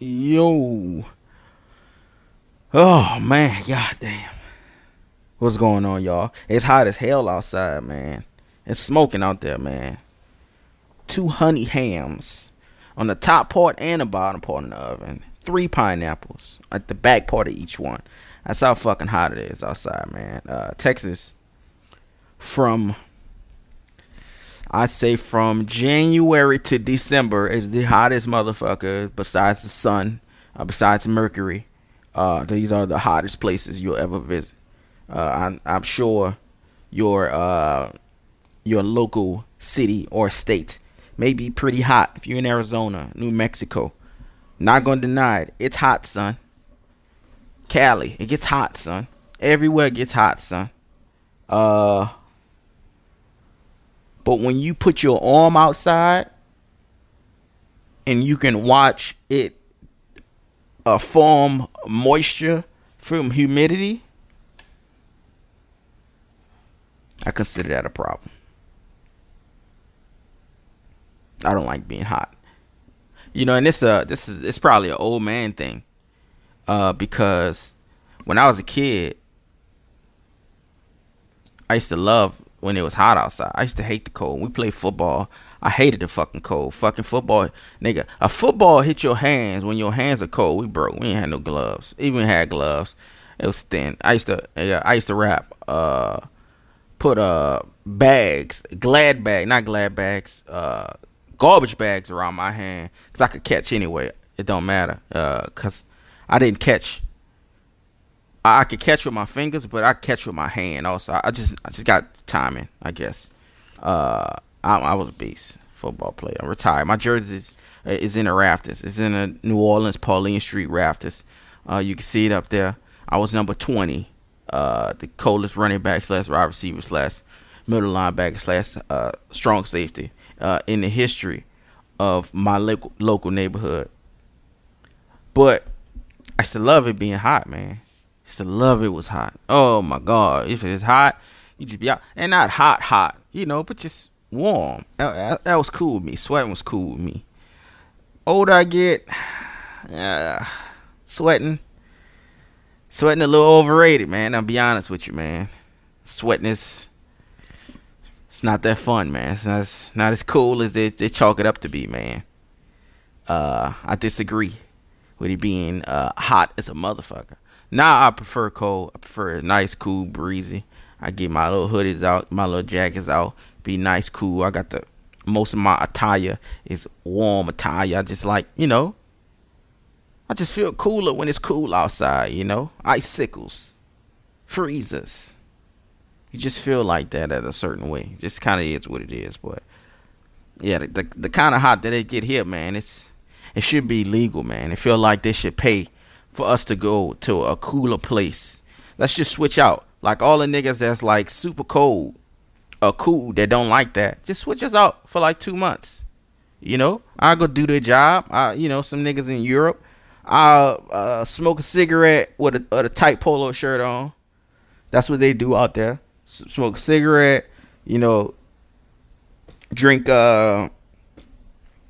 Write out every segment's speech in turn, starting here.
Yo. Oh man, goddamn. What's going on, y'all? It's hot as hell outside, man. It's smoking out there, man. Two honey hams on the top part and the bottom part of the oven. Three pineapples at the back part of each one. That's how fucking hot it is outside, man. Uh, Texas from I'd say from January to December is the hottest motherfucker besides the sun, uh, besides Mercury. Uh, these are the hottest places you'll ever visit. Uh, I'm, I'm, sure your uh, your local city or state may be pretty hot. If you're in Arizona, New Mexico, not gonna deny it. It's hot, son. Cali, it gets hot, son. Everywhere gets hot, son. Uh, but when you put your arm outside and you can watch it uh, form moisture from humidity, I consider that a problem. I don't like being hot. You know, and this uh this is it's probably an old man thing. Uh because when I was a kid, I used to love when it was hot outside. I used to hate the cold. We played football. I hated the fucking cold. Fucking football, nigga. A football hit your hands when your hands are cold. We broke. We ain't had no gloves. Even had gloves. It was thin. I used to. Yeah, I used to wrap. Uh, put uh bags, glad bag, not glad bags. Uh, garbage bags around my hand because I could catch anyway. It don't matter. Uh, cause I didn't catch I, could catch with my fingers, but I catch with my hand also. I just I just got timing, I guess. Uh, I, I was a beast football player. I'm retired. My jersey is, is in the rafters. It's in the New Orleans Pauline Street rafters. Uh, you can see it up there. I was number 20, uh, the coldest running back slash wide receiver slash middle linebacker slash uh, strong safety uh, in the history of my local local neighborhood. But I still love it being hot, man used to love it was hot. Oh my god, if it's hot, you just be out and not hot, hot, you know, but just warm. That, that was cool with me. Sweating was cool with me. Older I get, uh, sweating, sweating a little overrated, man. I'll be honest with you, man. Sweating is. It's not that fun, man. It's not, it's not as cool as they, they chalk it up to be, man. Uh, I disagree with it being uh, hot as a motherfucker. Now I prefer cold. I prefer nice, cool, breezy. I get my little hoodies out, my little jackets out. Be nice, cool. I got the most of my attire is warm attire. I just like, you know, I just feel cooler when it's cool outside, you know? Icicles, freezers. You just feel like that at a certain way. just kind of is what it is, but yeah, the the, the kind of hot that they get here, man, it's it should be legal, man. It feel like they should pay for us to go to a cooler place. Let's just switch out. Like all the niggas that's like super cold or cool that don't like that, just switch us out for like two months. You know, I go do their job. I, you know, some niggas in Europe, I uh, smoke a cigarette with a, a tight polo shirt on. That's what they do out there. S- smoke a cigarette. You know, drink uh,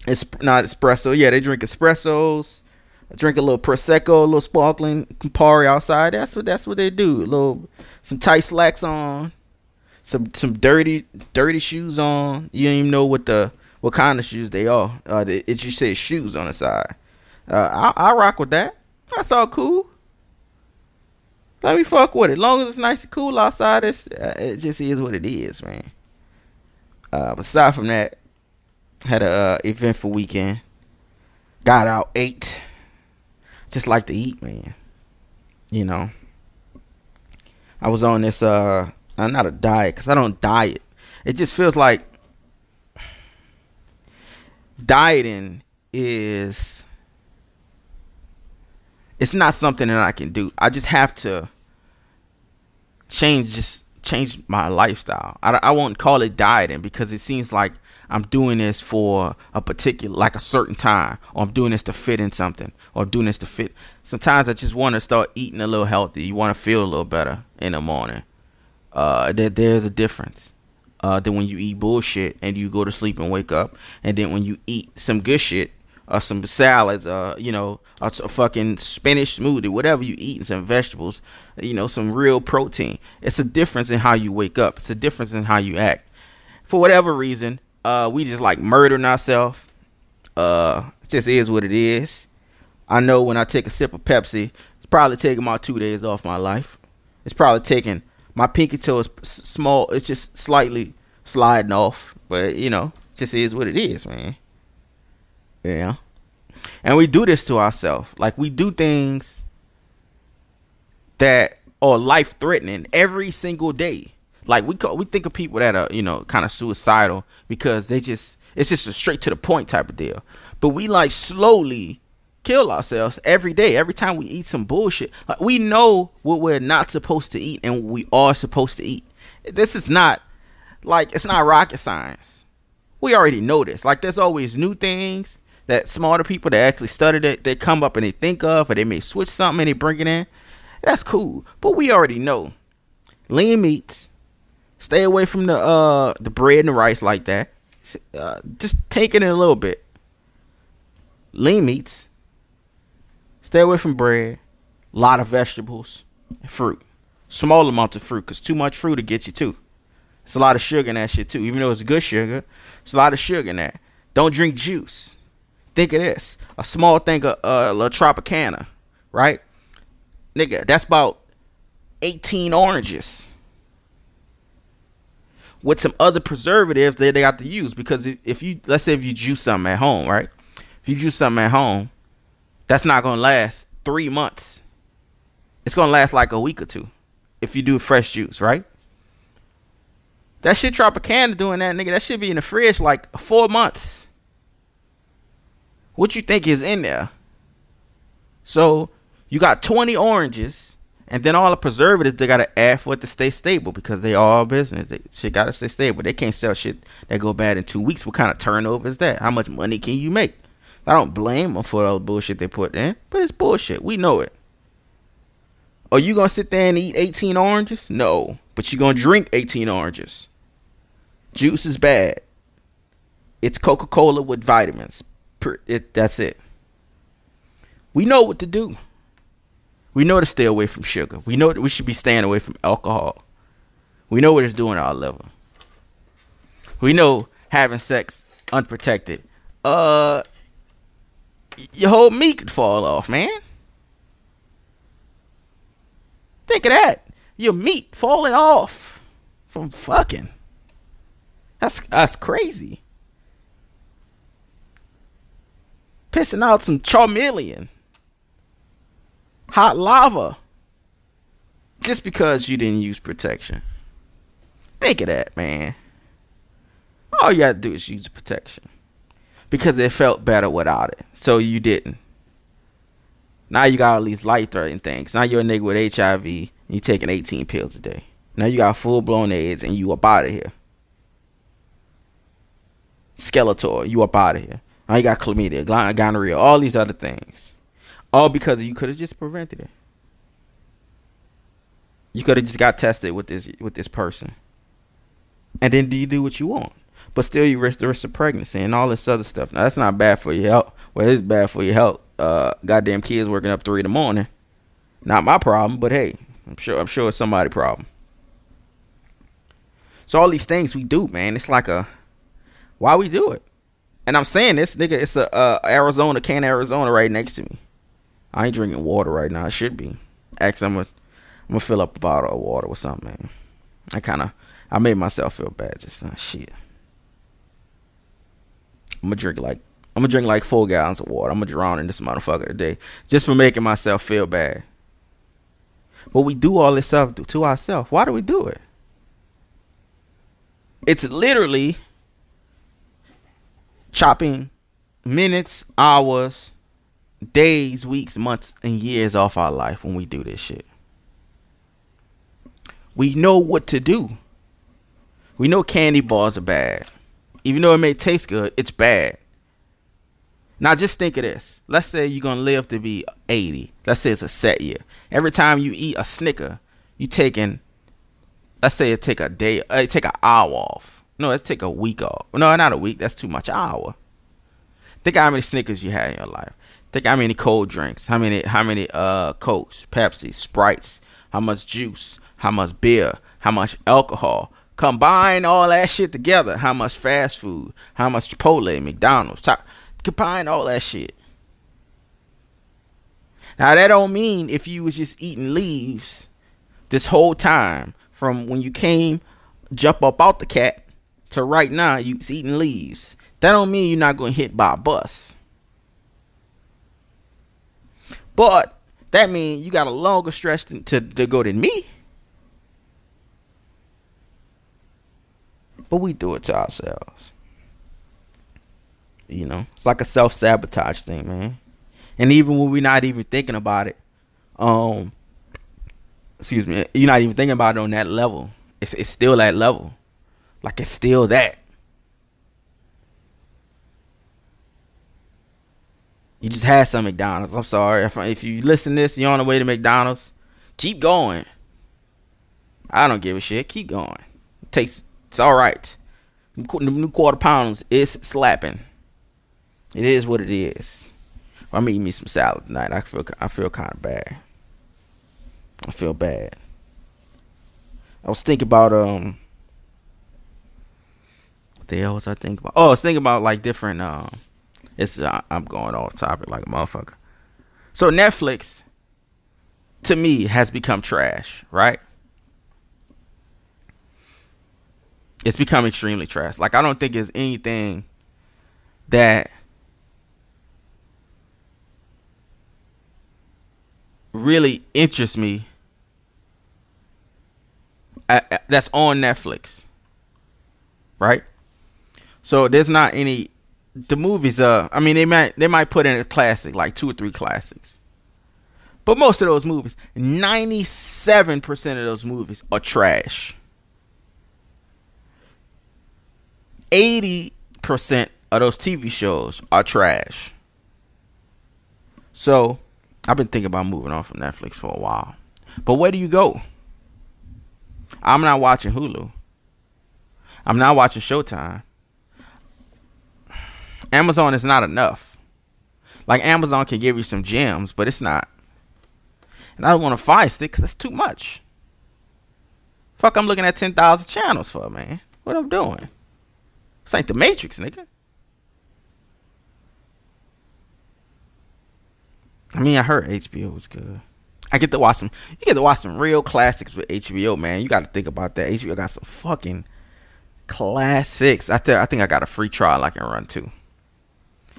it's not espresso. Yeah, they drink espressos drink a little prosecco, a little sparkling Campari outside. That's what that's what they do. A little some tight slacks on, some some dirty dirty shoes on. You don't even know what the what kind of shoes they are. Uh, it just says shoes on the side. Uh, I I rock with that. That's all cool. Let me fuck with it. As long as it's nice and cool outside, it's, uh, it just is what it is, man. Uh, aside from that, had a uh, eventful weekend. Got out eight just like to eat, man. You know, I was on this uh, not a diet because I don't diet. It just feels like dieting is it's not something that I can do. I just have to change just change my lifestyle. I, I won't call it dieting because it seems like I'm doing this for a particular, like a certain time, or I'm doing this to fit in something, or I'm doing this to fit. Sometimes I just want to start eating a little healthy. You want to feel a little better in the morning. Uh, there, there's a difference. Uh, than when you eat bullshit and you go to sleep and wake up, and then when you eat some good shit, or some salads, uh, you know, a, a fucking spinach smoothie, whatever you eat, and some vegetables, you know, some real protein. It's a difference in how you wake up. It's a difference in how you act. For whatever reason, uh, we just like murdering ourselves. Uh, it just is what it is. I know when I take a sip of Pepsi, it's probably taking my two days off my life. It's probably taking my pinky toe is small. It's just slightly sliding off, but you know, just is what it is, man. Yeah. And we do this to ourselves. Like we do things that are life threatening every single day. Like we call, we think of people that are, you know, kind of suicidal because they just it's just a straight to the point type of deal. But we like slowly kill ourselves every day, every time we eat some bullshit. Like we know what we're not supposed to eat and we are supposed to eat. This is not like it's not rocket science. We already know this. Like there's always new things that smarter people that actually studied it, they come up and they think of, or they may switch something and they bring it in. That's cool. But we already know. Lean meats. Stay away from the uh the bread and the rice like that. Uh, just take it in a little bit. Lean meats. Stay away from bread. A lot of vegetables. and Fruit. Small amounts of fruit, because too much fruit will get you too. It's a lot of sugar in that shit too. Even though it's good sugar, it's a lot of sugar in that. Don't drink juice. Think of this: a small thing of uh, La Tropicana, right? Nigga, that's about 18 oranges with some other preservatives that they got to use. Because if, you, let's say, if you juice something at home, right? If you juice something at home, that's not gonna last three months. It's gonna last like a week or two if you do fresh juice, right? That shit Tropicana doing that, nigga. That should be in the fridge like four months. What you think is in there? So you got 20 oranges, and then all the preservatives they gotta add for it to stay stable because they all business. They shit gotta stay stable. They can't sell shit that go bad in two weeks. What kind of turnover is that? How much money can you make? I don't blame them for all the bullshit they put in, but it's bullshit. We know it. Are you gonna sit there and eat 18 oranges? No, but you're gonna drink 18 oranges. Juice is bad. It's Coca Cola with vitamins. It, that's it. We know what to do. We know to stay away from sugar. We know that we should be staying away from alcohol. We know what it's doing to our liver. We know having sex unprotected. Uh, your whole meat could fall off, man. Think of that. Your meat falling off from fucking. That's that's crazy. pissing out some charmeleon, hot lava, just because you didn't use protection. Think of that, man. All you had to do is use protection because it felt better without it. So you didn't. Now you got all these life threatening things. Now you're a nigga with HIV and you taking 18 pills a day. Now you got full blown AIDS and you up out of here. Skeletor, you up out of here. Now you got chlamydia, gonorrhea, all these other things. All because you could have just prevented it. You could have just got tested with this with this person. And then do you do what you want? But still you risk the risk of pregnancy and all this other stuff. Now that's not bad for your health. Well it's bad for your health. Uh goddamn kids working up three in the morning. Not my problem, but hey, I'm sure I'm sure it's somebody's problem. So all these things we do, man, it's like a why we do it. And I'm saying this, nigga, it's a uh, Arizona, can Arizona right next to me. I ain't drinking water right now. I should be. Actually, I'm gonna, I'm gonna fill up a bottle of water with something, man. I kind of, I made myself feel bad just uh, shit. I'm gonna drink like, I'm gonna drink like four gallons of water. I'm gonna drown in this motherfucker today just for making myself feel bad. But we do all this stuff to ourselves. Why do we do it? It's literally chopping minutes, hours, days, weeks, months, and years off our life when we do this shit. We know what to do. We know candy bars are bad. Even though it may taste good, it's bad. Now just think of this. Let's say you're gonna live to be 80. Let's say it's a set year. Every time you eat a Snicker, you taking let's say it take a day, uh, it take an hour off no, let's take a week off. No, not a week. That's too much. An hour. Think how many Snickers you had in your life. Think how many cold drinks, how many how many uh Cokes, Pepsi, Sprites, how much juice, how much beer, how much alcohol. Combine all that shit together. How much fast food, how much Chipotle, McDonald's, top, combine all that shit. Now that don't mean if you was just eating leaves this whole time from when you came jump up out the cat to right now you was eating leaves. That don't mean you're not gonna hit by a bus. But that means you got a longer stretch to, to, to go than me. But we do it to ourselves. You know, it's like a self sabotage thing, man. And even when we're not even thinking about it, um, excuse me, you're not even thinking about it on that level. It's it's still that level, like it's still that. You just had some McDonald's. I'm sorry if if you listen to this, you're on the way to McDonald's. Keep going. I don't give a shit. Keep going. It takes. It's all right. The new quarter pounds is slapping. It is what it is. I'm eating me some salad tonight. I feel I feel kind of bad. I feel bad. I was thinking about um. What the hell was I thinking about? Oh, I was thinking about like different um. It's uh, I'm going off topic like a motherfucker. So Netflix, to me, has become trash. Right. It's become extremely trash. Like I don't think there's anything that really interests me that's on Netflix, right? So there's not any the movies. Uh, I mean they might they might put in a classic like two or three classics, but most of those movies, ninety seven percent of those movies are trash. Eighty percent of those TV shows are trash. So I've been thinking about moving on from Netflix for a while. But where do you go? I'm not watching Hulu. I'm not watching Showtime. Amazon is not enough. Like Amazon can give you some gems, but it's not. And I don't want to Fire Stick because that's too much. Fuck, I'm looking at 10,000 channels for, man. What I'm doing? This ain't the Matrix, nigga. I mean, I heard HBO was good. I get to watch some. You get to watch some real classics with HBO, man. You got to think about that. HBO got some fucking classics. I think I think I got a free trial I can run too.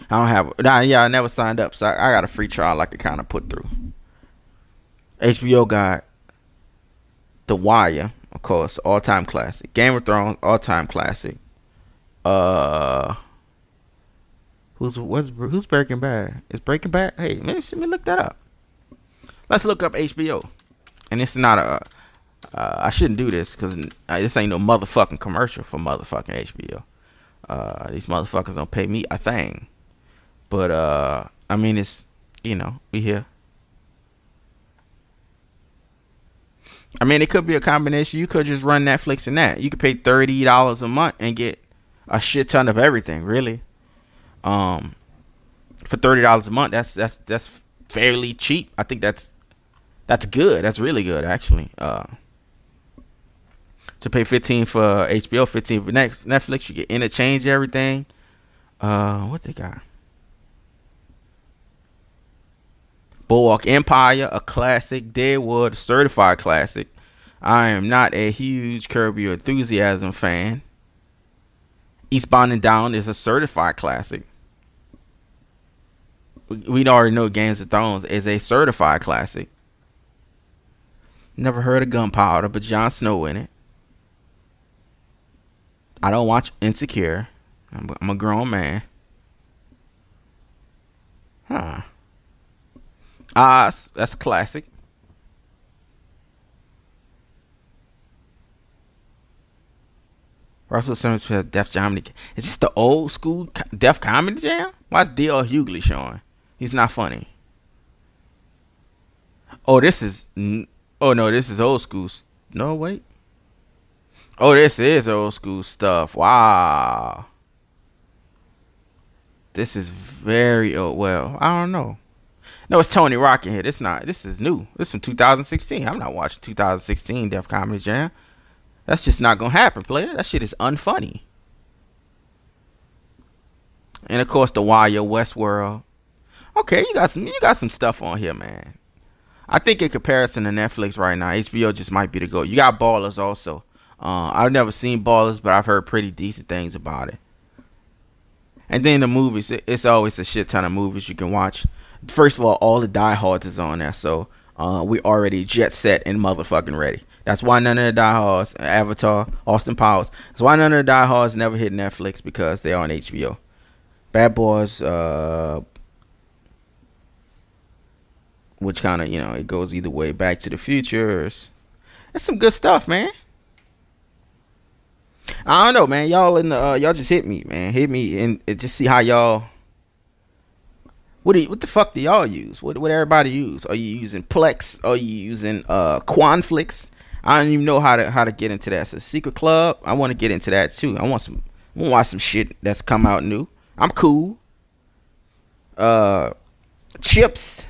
I don't have. Nah, yeah, I never signed up, so I, I got a free trial I could kind of put through. HBO got The Wire, of course, all time classic. Game of Thrones, all time classic. Uh, Who's what's who's Breaking Bad? Is Breaking Bad? Hey, maybe let me look that up. Let's look up HBO. And it's not a. Uh, I shouldn't do this because uh, this ain't no motherfucking commercial for motherfucking HBO. Uh, these motherfuckers don't pay me a thing. But uh, I mean, it's you know we here. I mean, it could be a combination. You could just run Netflix and that. You could pay thirty dollars a month and get a shit ton of everything. Really, um, for thirty dollars a month, that's that's that's fairly cheap. I think that's that's good. That's really good, actually. Uh, to pay fifteen for HBO, fifteen for next Netflix, you get interchange everything. Uh, what they got? Boardwalk Empire, a classic. Deadwood, certified classic. I am not a huge Curb Your Enthusiasm fan. Eastbound and Down is a certified classic we already know Games of Thrones is a certified classic. Never heard of Gunpowder, but Jon Snow in it. I don't watch Insecure. I'm a grown man. Huh. Ah, uh, that's classic. Russell Simmons plays Def Comedy. Is this the old school Def Comedy Jam? Why's D.L. Hughley showing? He's not funny. Oh, this is. Oh no, this is old school. No, wait. Oh, this is old school stuff. Wow. This is very old. Well, I don't know. No, it's Tony Rock in here. This not. This is new. This is from 2016. I'm not watching 2016 Def Comedy Jam. That's just not gonna happen, player. That shit is unfunny. And of course, the Wire Westworld. Okay, you got some. You got some stuff on here, man. I think in comparison to Netflix right now, HBO just might be the go. You got Ballers also. Uh, I've never seen Ballers, but I've heard pretty decent things about it. And then the movies, it's always a shit ton of movies you can watch. First of all, all the diehards is on there, so uh, we already jet set and motherfucking ready. That's why none of the diehards, Avatar, Austin Powers. That's why none of the diehards never hit Netflix because they're on HBO. Bad Boys, uh, which kind of you know it goes either way. Back to the Futures. That's some good stuff, man. I don't know, man. Y'all in the uh, y'all just hit me, man. Hit me and, and just see how y'all. What do you, what the fuck do y'all use? What what everybody use? Are you using Plex? Are you using uh Quanflix? I don't even know how to how to get into that. It's a secret club. I want to get into that too. I want some. I want watch some shit that's come out new. I'm cool. Uh, chips.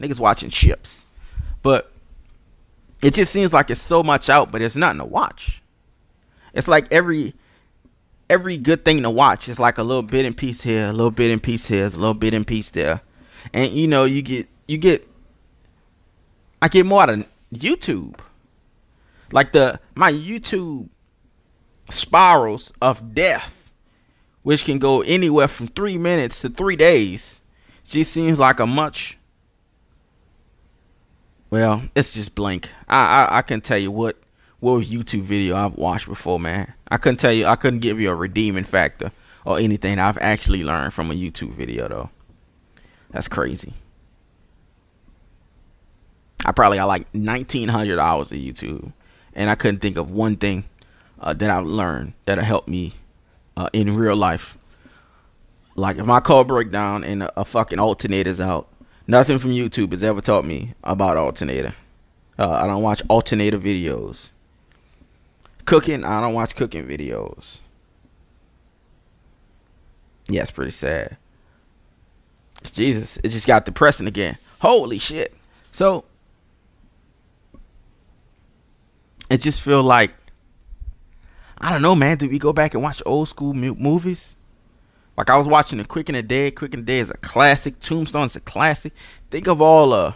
Niggas watching chips, but it just seems like it's so much out, but there's nothing to watch. It's like every every good thing to watch is like a little bit in piece here, a little bit in piece here, a little bit in piece there, and you know you get you get. I get more out of YouTube, like the my YouTube spirals of death, which can go anywhere from three minutes to three days. Just seems like a much. Well, it's just blank. I I, I can tell you what what YouTube video I've watched before, man. I couldn't tell you. I couldn't give you a redeeming factor or anything I've actually learned from a YouTube video, though. That's crazy. I probably got like 1,900 hours of YouTube, and I couldn't think of one thing uh, that I've learned that'll help me uh, in real life. Like if my car break down and a, a fucking alternator's out, nothing from YouTube has ever taught me about alternator. Uh, I don't watch alternator videos. Cooking, I don't watch cooking videos. Yeah, it's pretty sad. Jesus, it just got depressing again. Holy shit. So it just feel like I don't know, man. Did we go back and watch old school movies? Like I was watching the Quick and the Dead. Quick and the Dead is a classic. Tombstone is a classic. Think of all uh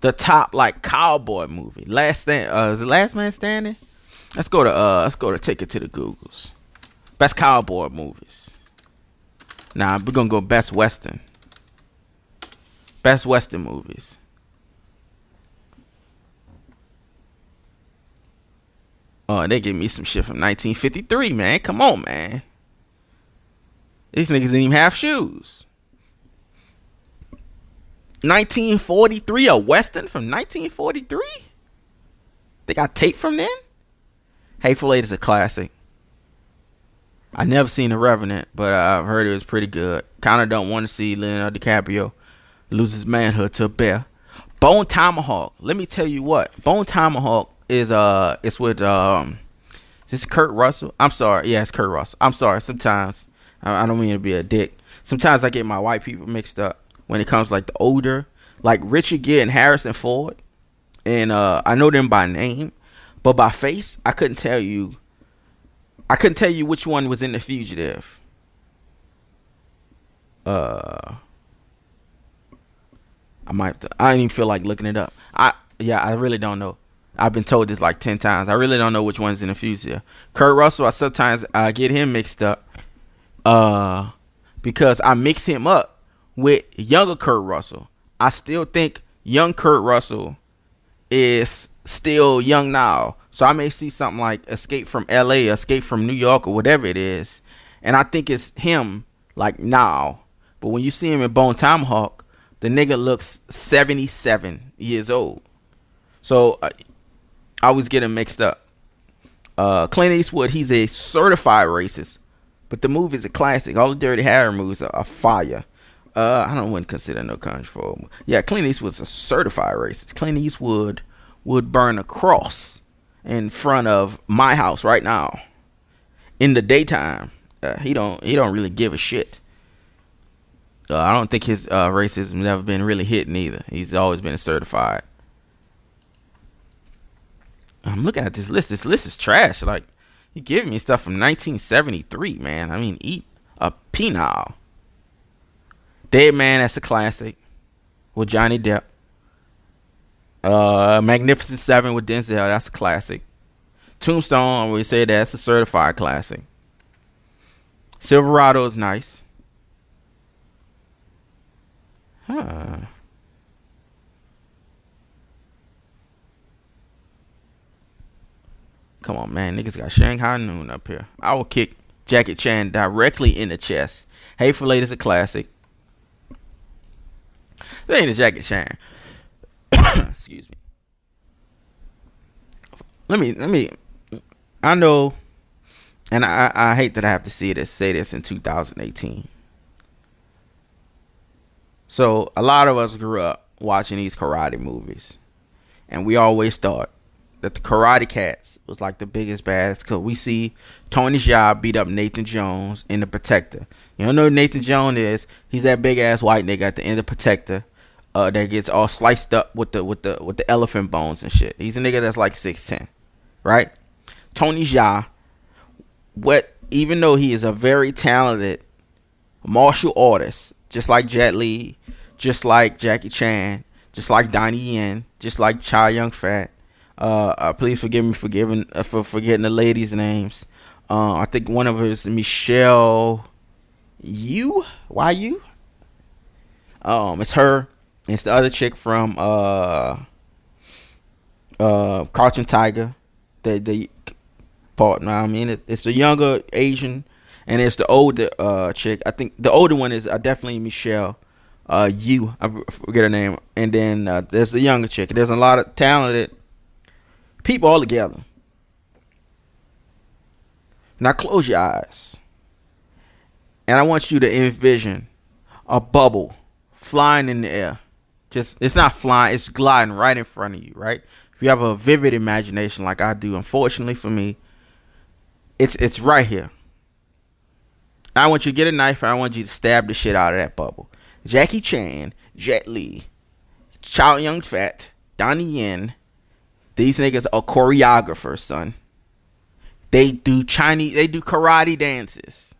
the top like cowboy movie. Last stand uh is Last Man Standing? Let's go to uh let's go to take it to the Googles. Best cowboy movies. Nah, we're gonna go best western. Best western movies. Oh, they give me some shit from 1953, man. Come on, man. These niggas didn't even have shoes. 1943, a western from 1943. They got tape from then. Hateful Eight is a classic. I never seen The Revenant, but I've heard it was pretty good. Kind of don't want to see Leonardo DiCaprio lose his manhood to a bear. Bone Tomahawk. Let me tell you what. Bone Tomahawk is uh it's with um this Kurt Russell. I'm sorry. Yeah, it's Kurt Russell. I'm sorry. Sometimes I, don't mean to be a dick. Sometimes I get my white people mixed up when it comes like the older, like Richard Gere and Harrison Ford, and uh I know them by name, but by face, I couldn't tell you. I couldn't tell you which one was in the fugitive. Uh, I might. To, I didn't even feel like looking it up. I yeah, I really don't know. I've been told this like ten times. I really don't know which one's in the fugitive. Kurt Russell. I sometimes I get him mixed up. Uh, because I mix him up with younger Kurt Russell. I still think young Kurt Russell is still young now. So I may see something like Escape from LA, Escape from New York, or whatever it is. And I think it's him like now. But when you see him in Bone Tomahawk, the nigga looks 77 years old. So uh, I always get him mixed up. Uh, Clint Eastwood, he's a certified racist. But the movie's a classic. All the Dirty Harry movies are, are fire. Uh, I don't wouldn't consider No Country for Yeah, Clint Eastwood's a certified racist. Clint Eastwood would burn a cross in front of my house right now in the daytime. Uh, he don't he don't really give a shit. Uh, I don't think his uh, racism never been really hit either. He's always been certified. I'm looking at this list. This list is trash. Like, you giving me stuff from 1973, man. I mean, eat a penal. Dead Man, that's a classic with Johnny Depp. Uh, Magnificent Seven with Denzel, that's a classic. Tombstone, we say that's a certified classic. Silverado is nice. Huh. Come on, man. Niggas got Shanghai Noon up here. I will kick Jackie Chan directly in the chest. Hateful Eight is a classic. This ain't a Jackie Chan. Excuse me. Let me, let me. I know, and I, I hate that I have to see this, say this in 2018. So, a lot of us grew up watching these karate movies. And we always thought that the Karate Cats was like the biggest bads because we see Tony Jaa beat up Nathan Jones in The Protector. You don't know who Nathan Jones is? He's that big ass white nigga at the end of Protector uh, that gets all sliced up with the with the with the elephant bones and shit. He's a nigga that's like six ten, right? Tony Jaa, what even though he is a very talented martial artist, just like Jet Li, just like Jackie Chan, just like Donnie Yen, just like Chow Yun Fat, uh, uh, please forgive me for giving uh, for forgetting the ladies' names. Uh, I think one of them is Michelle. Yeoh? Why you? Um, it's her. It's the other chick from uh, uh, Crouching Tiger. The the part. I mean, it, it's the younger Asian, and it's the older uh chick. I think the older one is uh, definitely Michelle. Uh, Yeoh. I forget her name. And then uh, there's the younger chick. There's a lot of talented people all together. Now close your eyes. And I want you to envision a bubble flying in the air. Just it's not flying, it's gliding right in front of you, right? If you have a vivid imagination like I do, unfortunately for me, it's it's right here. I want you to get a knife and I want you to stab the shit out of that bubble. Jackie Chan, Jet Li, Chow Yun Fat, Donnie Yen, these niggas are choreographers, son. They do Chinese, they do karate dances.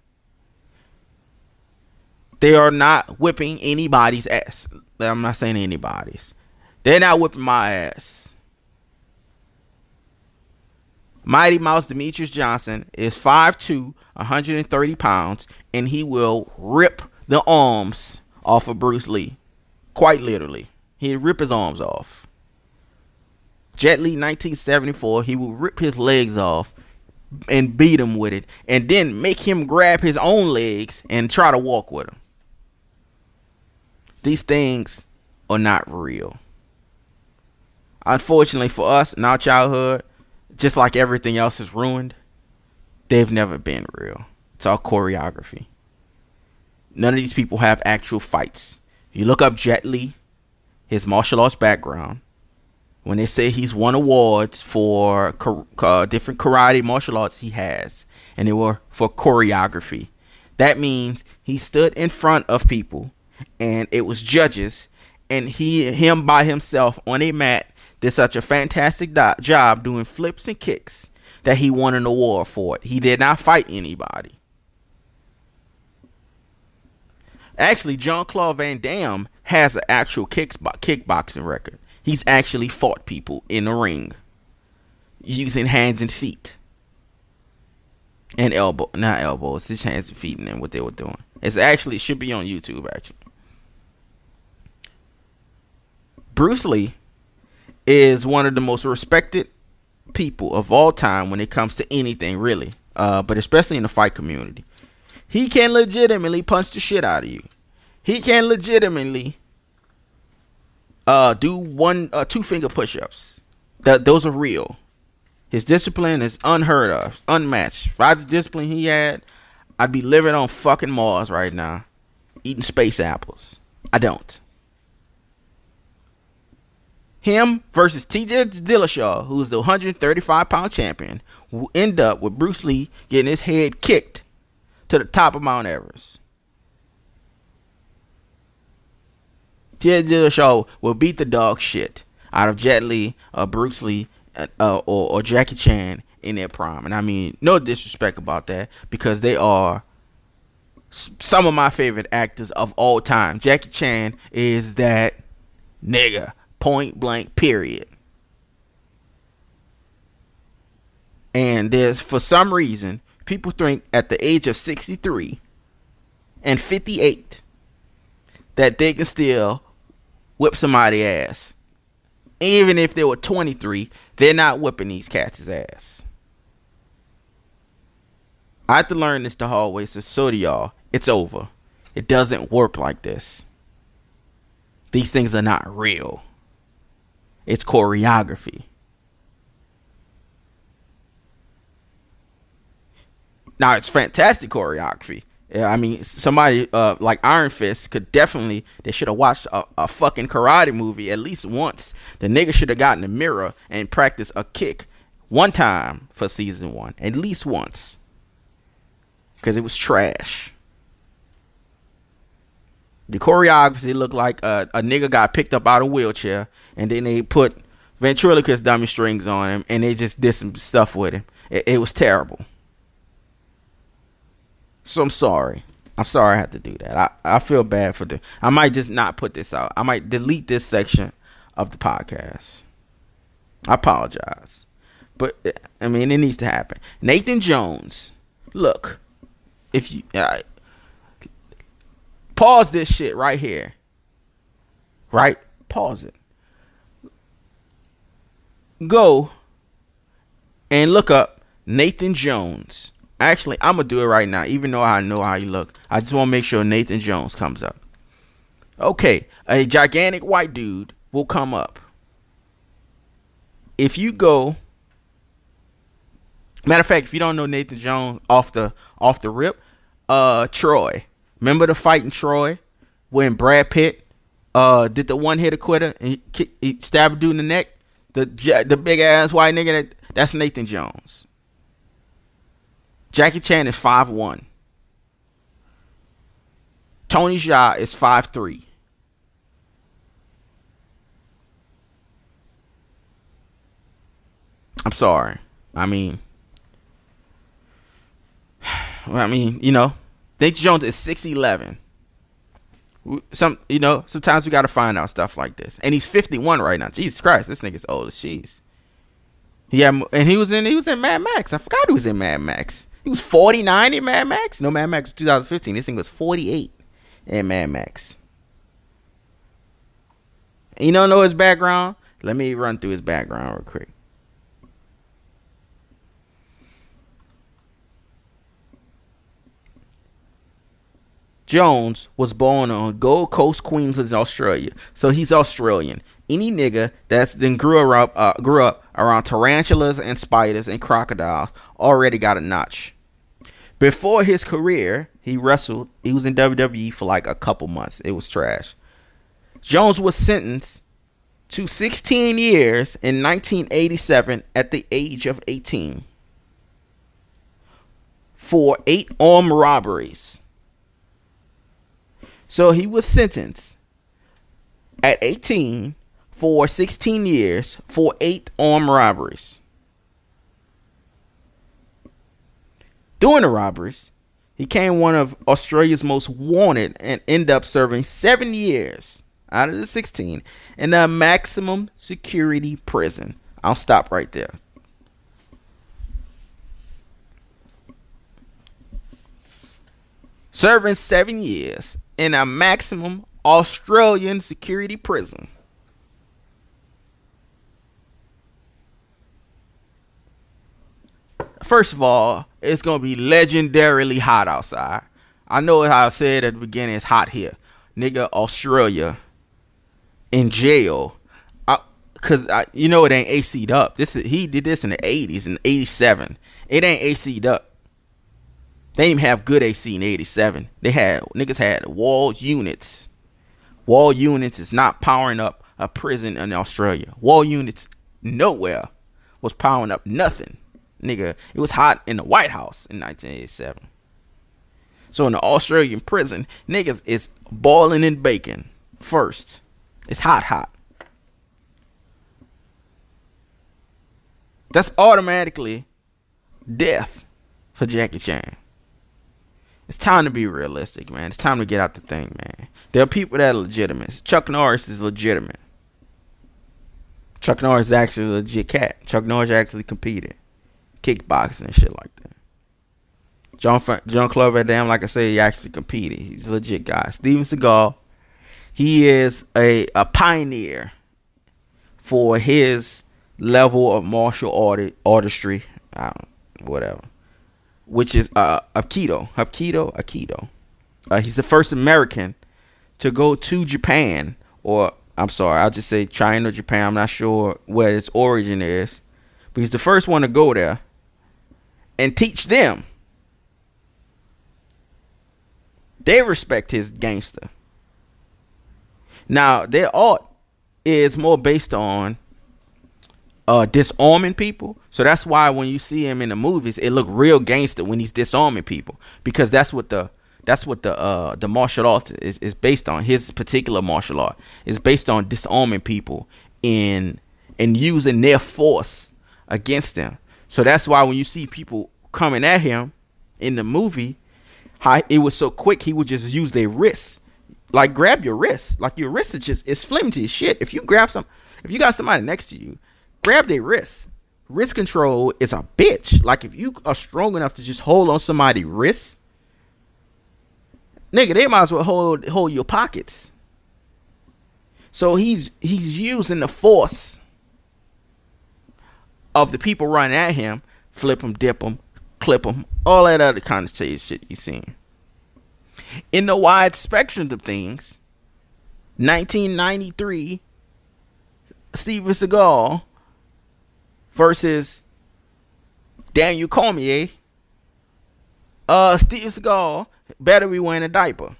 They are not whipping anybody's ass. I'm not saying anybody's. They're not whipping my ass. Mighty Mouse Demetrious Johnson is 5'2, 130 pounds, and he will rip the arms off of Bruce Lee. Quite literally. He'd rip his arms off. Jet Li 1974, he would rip his legs off and beat him with it, and then make him grab his own legs and try to walk with him. These things are not real. Unfortunately for us in our childhood, just like everything else is ruined, they've never been real. It's all choreography. None of these people have actual fights. You look up Jet Li, his martial arts background, when they say he's won awards for uh, different karate martial arts he has, and they were for choreography. That means he stood in front of people, and it was judges, and he him by himself on a mat did such a fantastic do- job doing flips and kicks that he won an award for it. He did not fight anybody. Actually, Jean Claude Van Damme has an actual kickboxing record. He's actually fought people in the ring using hands and feet and elbow, not elbows, his hands and feet, and what they were doing. It's actually it should be on YouTube actually. Bruce Lee is one of the most respected people of all time when it comes to anything, really. Uh, but especially in the fight community, he can legitimately punch the shit out of you. He can legitimately uh, do one, uh, two finger push-ups. That those are real. His discipline is unheard of, unmatched. If the discipline he had, I'd be living on fucking Mars right now, eating space apples. I don't. Him versus T.J. Dillashaw, who's the 135 pound champion, will end up with Bruce Lee getting his head kicked to the top of Mount Everest. T.J. Dillashaw will beat the dog shit out of Jet Li, uh, Bruce Lee, uh, or, or Jackie Chan in their prime. And I mean, no disrespect about that because they are some of my favorite actors of all time. Jackie Chan is that nigga, point blank, period. And there's, for some reason, people think at the age of 63 and 58 that they can still whip somebody ass. Even if they were 23, they're not whipping these cats' ass. I had to learn this the hard way, so so do y'all. It's over. It doesn't work like this. These things are not real. It's choreography. Now it's fantastic choreography. Yeah, I mean, somebody uh, like Iron Fist could definitely. They should have watched a, a, fucking karate movie at least once. The nigga should have gotten a mirror and practiced a kick one time for season one, at least once, because it was trash. The choreography looked like a, a nigga got picked up out of a wheelchair, and then they put ventriloquist dummy strings on him, and they just did some stuff with him. It, it was terrible. So I'm sorry. I'm sorry I had to do that. I, I feel bad for the. I might just not put this out. I might delete this section of the podcast. I apologize. But I mean, it needs to happen. Nathan Jones, look, if you uh, pause this shit right here, right? Pause it. Go and look up Nathan Jones Actually, I'm gonna do it right now, even though I know how you look. I just want to make sure Nathan Jones comes up. Okay, a gigantic white dude will come up. If you go, matter of fact, if you don't know Nathan Jones off the off the rip, uh, Troy. Remember the fight in Troy when Brad Pitt uh did the one hitter quitter and he, he stabbed a dude in the neck? The the big ass white nigga that that's Nathan Jones. Jackie Chan is five one. Tony Jaa is five three. I'm sorry. I mean, I mean, you know, Nathan Jones is six eleven. Some, you know, sometimes we got to find out stuff like this. And he's fifty one right now. Jesus Christ, this nigga's old as cheese. Yeah, and he was in he was in Mad Max. I forgot he was in Mad Max. He was 49 in Mad Max. No, Mad Max 2015. This thing was 48 in Mad Max. You don't know his background? Let me run through his background real quick. Jones was born on Gold Coast, Queensland, Australia. So he's Australian. Any nigga that's then grew up uh, grew up around tarantulas and spiders and crocodiles already got a notch. Before his career, he wrestled. He was in WWE for like a couple months. It was trash. Jones was sentenced to 16 years in 1987 at the age of 18 for eight armed robberies. So he was sentenced at 18 for 16 years for eight armed robberies. During the robberies, he became one of Australia's most wanted and ended up serving seven years out of the 16 in a maximum security prison. I'll stop right there. Serving seven years in a maximum Australian security prison. First of all, it's gonna be legendarily hot outside. I know how I said at the beginning it's hot here. Nigga, Australia in jail. Cause I, you know it ain't AC'd up. This is, he did this in the 80s in 87. It ain't AC'd up. They didn't even have good AC in 87. They had niggas had wall units. Wall units is not powering up a prison in Australia. Wall units nowhere was powering up nothing. Nigga, it was hot in the White House in 1987. So in the Australian prison, niggas is balling in bacon first. It's hot, hot. That's automatically death for Jackie Chan. It's time to be realistic, man. It's time to get out the thing, man. There are people that are legitimate. Chuck Norris is legitimate. Chuck Norris is actually a legit cat. Chuck Norris actually competed, kickboxing and shit like that. John John Claude Van Damme, like I said, he actually competed. He's a legit guy. Steven Seagal, he is a a pioneer for his level of martial art artistry, whatever, which is uh, Aikido, Aikido, Aikido. Uh, he's the first American to go to Japan, or I'm sorry, I'll just say China or Japan. I'm not sure where its origin is, but he's the first one to go there and teach them. They respect his gangster. Now, their art is more based on uh, disarming people. So that's why when you see him in the movies, it look real gangster when he's disarming people because that's what the that's what the uh, the martial art is, is based on. His particular martial art is based on disarming people in and using their force against them. So that's why when you see people coming at him in the movie, how it was so quick, he would just use their wrists. Like grab your wrist. Like your wrist is just it's flimsy as shit. If you grab some if you got somebody next to you grab their wrist. Wrist control is a bitch. Like if you are strong enough to just hold on somebody's wrist, nigga, they might as well hold hold your pockets. So he's he's using the force of the people running at him, flip him, dip him, clip him, all that other kind of shit you seen. In the wide spectrum of things, 1993, Steven Seagal versus Daniel Cormier. Uh, Steve Seagal better be wearing a diaper.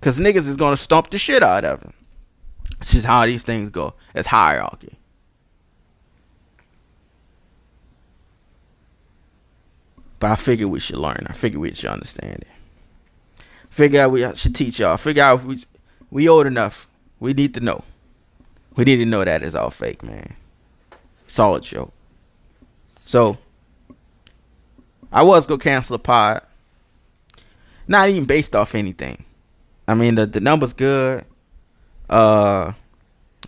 Cause niggas is gonna stomp the shit out of him. It's just how these things go. It's hierarchy. But I figure we should learn. I figure we should understand it. Figure out we should teach y'all. Figure out we we old enough. We need to know. We need to know that it's all fake, man solid show. So I was gonna cancel the pod. Not even based off anything. I mean the the numbers good. Uh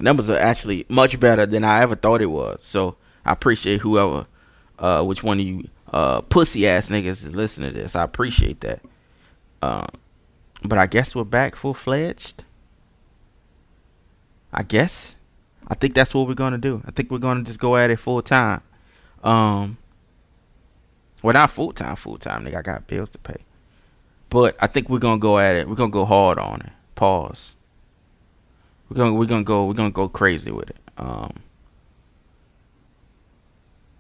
numbers are actually much better than I ever thought it was. So I appreciate whoever uh which one of you uh pussy ass niggas is listening to this. I appreciate that. Um but I guess we're back full fledged. I guess. I think that's what we're gonna do. I think we're gonna just go at it full time. Um, well, not full time, full time. Nigga, I got bills to pay. But I think we're gonna go at it. We're gonna go hard on it. Pause. We're gonna we're gonna go we're gonna go crazy with it. Um,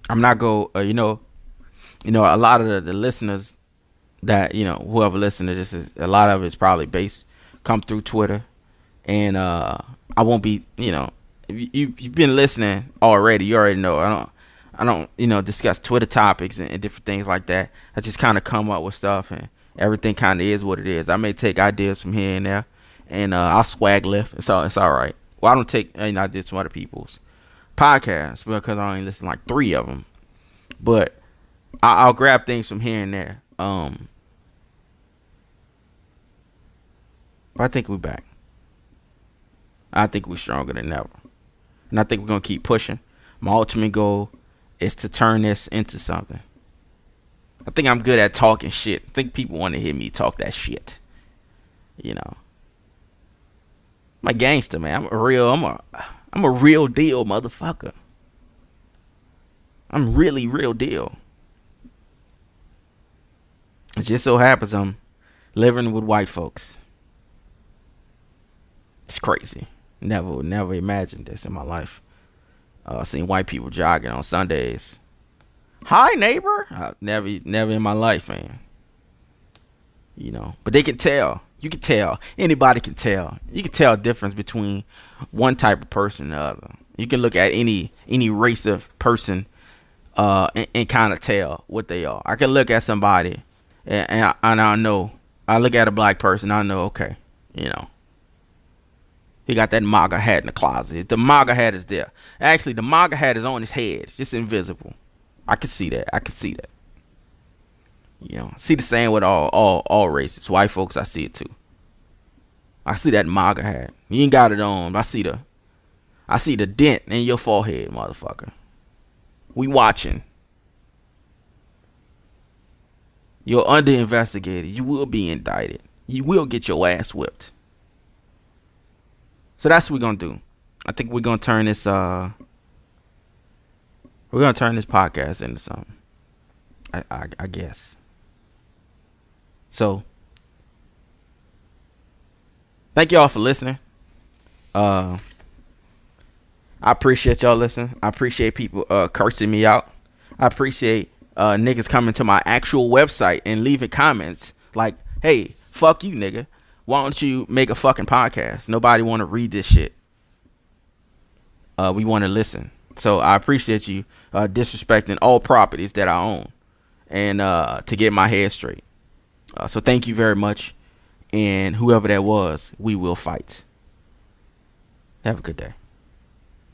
I'm not go. Uh, you know, you know, a lot of the, the listeners that you know whoever listen to this is a lot of it's probably based come through Twitter, and uh, I won't be you know if you, you've been listening already, you already know. I don't, I don't, you know, discuss Twitter topics and, and different things like that. I just kind of come up with stuff, and everything kind of is what it is. I may take ideas from here and there, and uh, I'll swag lift. It's all, it's all right. Well, I don't take any ideas from other people's podcasts because I only listen like three of them, but I, will grab things from here and there. Um, I think we're back. I think we're stronger than ever and I think we're gonna keep pushing. My ultimate goal is to turn this into something. I think I'm good at talking shit. I think people want to hear me talk that shit. You know, a gangster, man. I'm a real. I'm a. I'm a real deal, motherfucker. I'm really real deal. It just so happens I'm living with white folks. It's crazy. Never, never imagined this in my life. Uh, seen white people jogging on Sundays. Hi, neighbor. Uh, never, never in my life, man. You know, but they can tell. You can tell. Anybody can tell. You can tell the difference between one type of person and the other. You can look at any any race of person uh, and, and kind of tell what they are. I can look at somebody and, and, I, and I know. I look at a black person. I know. Okay, you know He got that MAGA hat in the closet. The MAGA hat is there. Actually, the MAGA hat is on his head. It's just invisible. I can see that. I can see that. You know, see the same with all all all races. White folks, I see it too. I see that MAGA hat. You ain't got it on. I see the I see the dent in your forehead, motherfucker. We watching. You're under investigated. You will be indicted. You will get your ass whipped. So that's what we're gonna do. I think we're gonna turn this uh we're gonna turn this podcast into something. I I, I guess. So thank y'all for listening. Uh I appreciate y'all listening. I appreciate people uh cursing me out. I appreciate uh niggas coming to my actual website and leaving comments like, hey, fuck you, nigga. Why don't you make a fucking podcast? Nobody wanna read this shit. Uh we wanna listen. So I appreciate you uh disrespecting all properties that I own and uh to get my head straight. Uh, so thank you very much. And whoever that was, we will fight. Have a good day.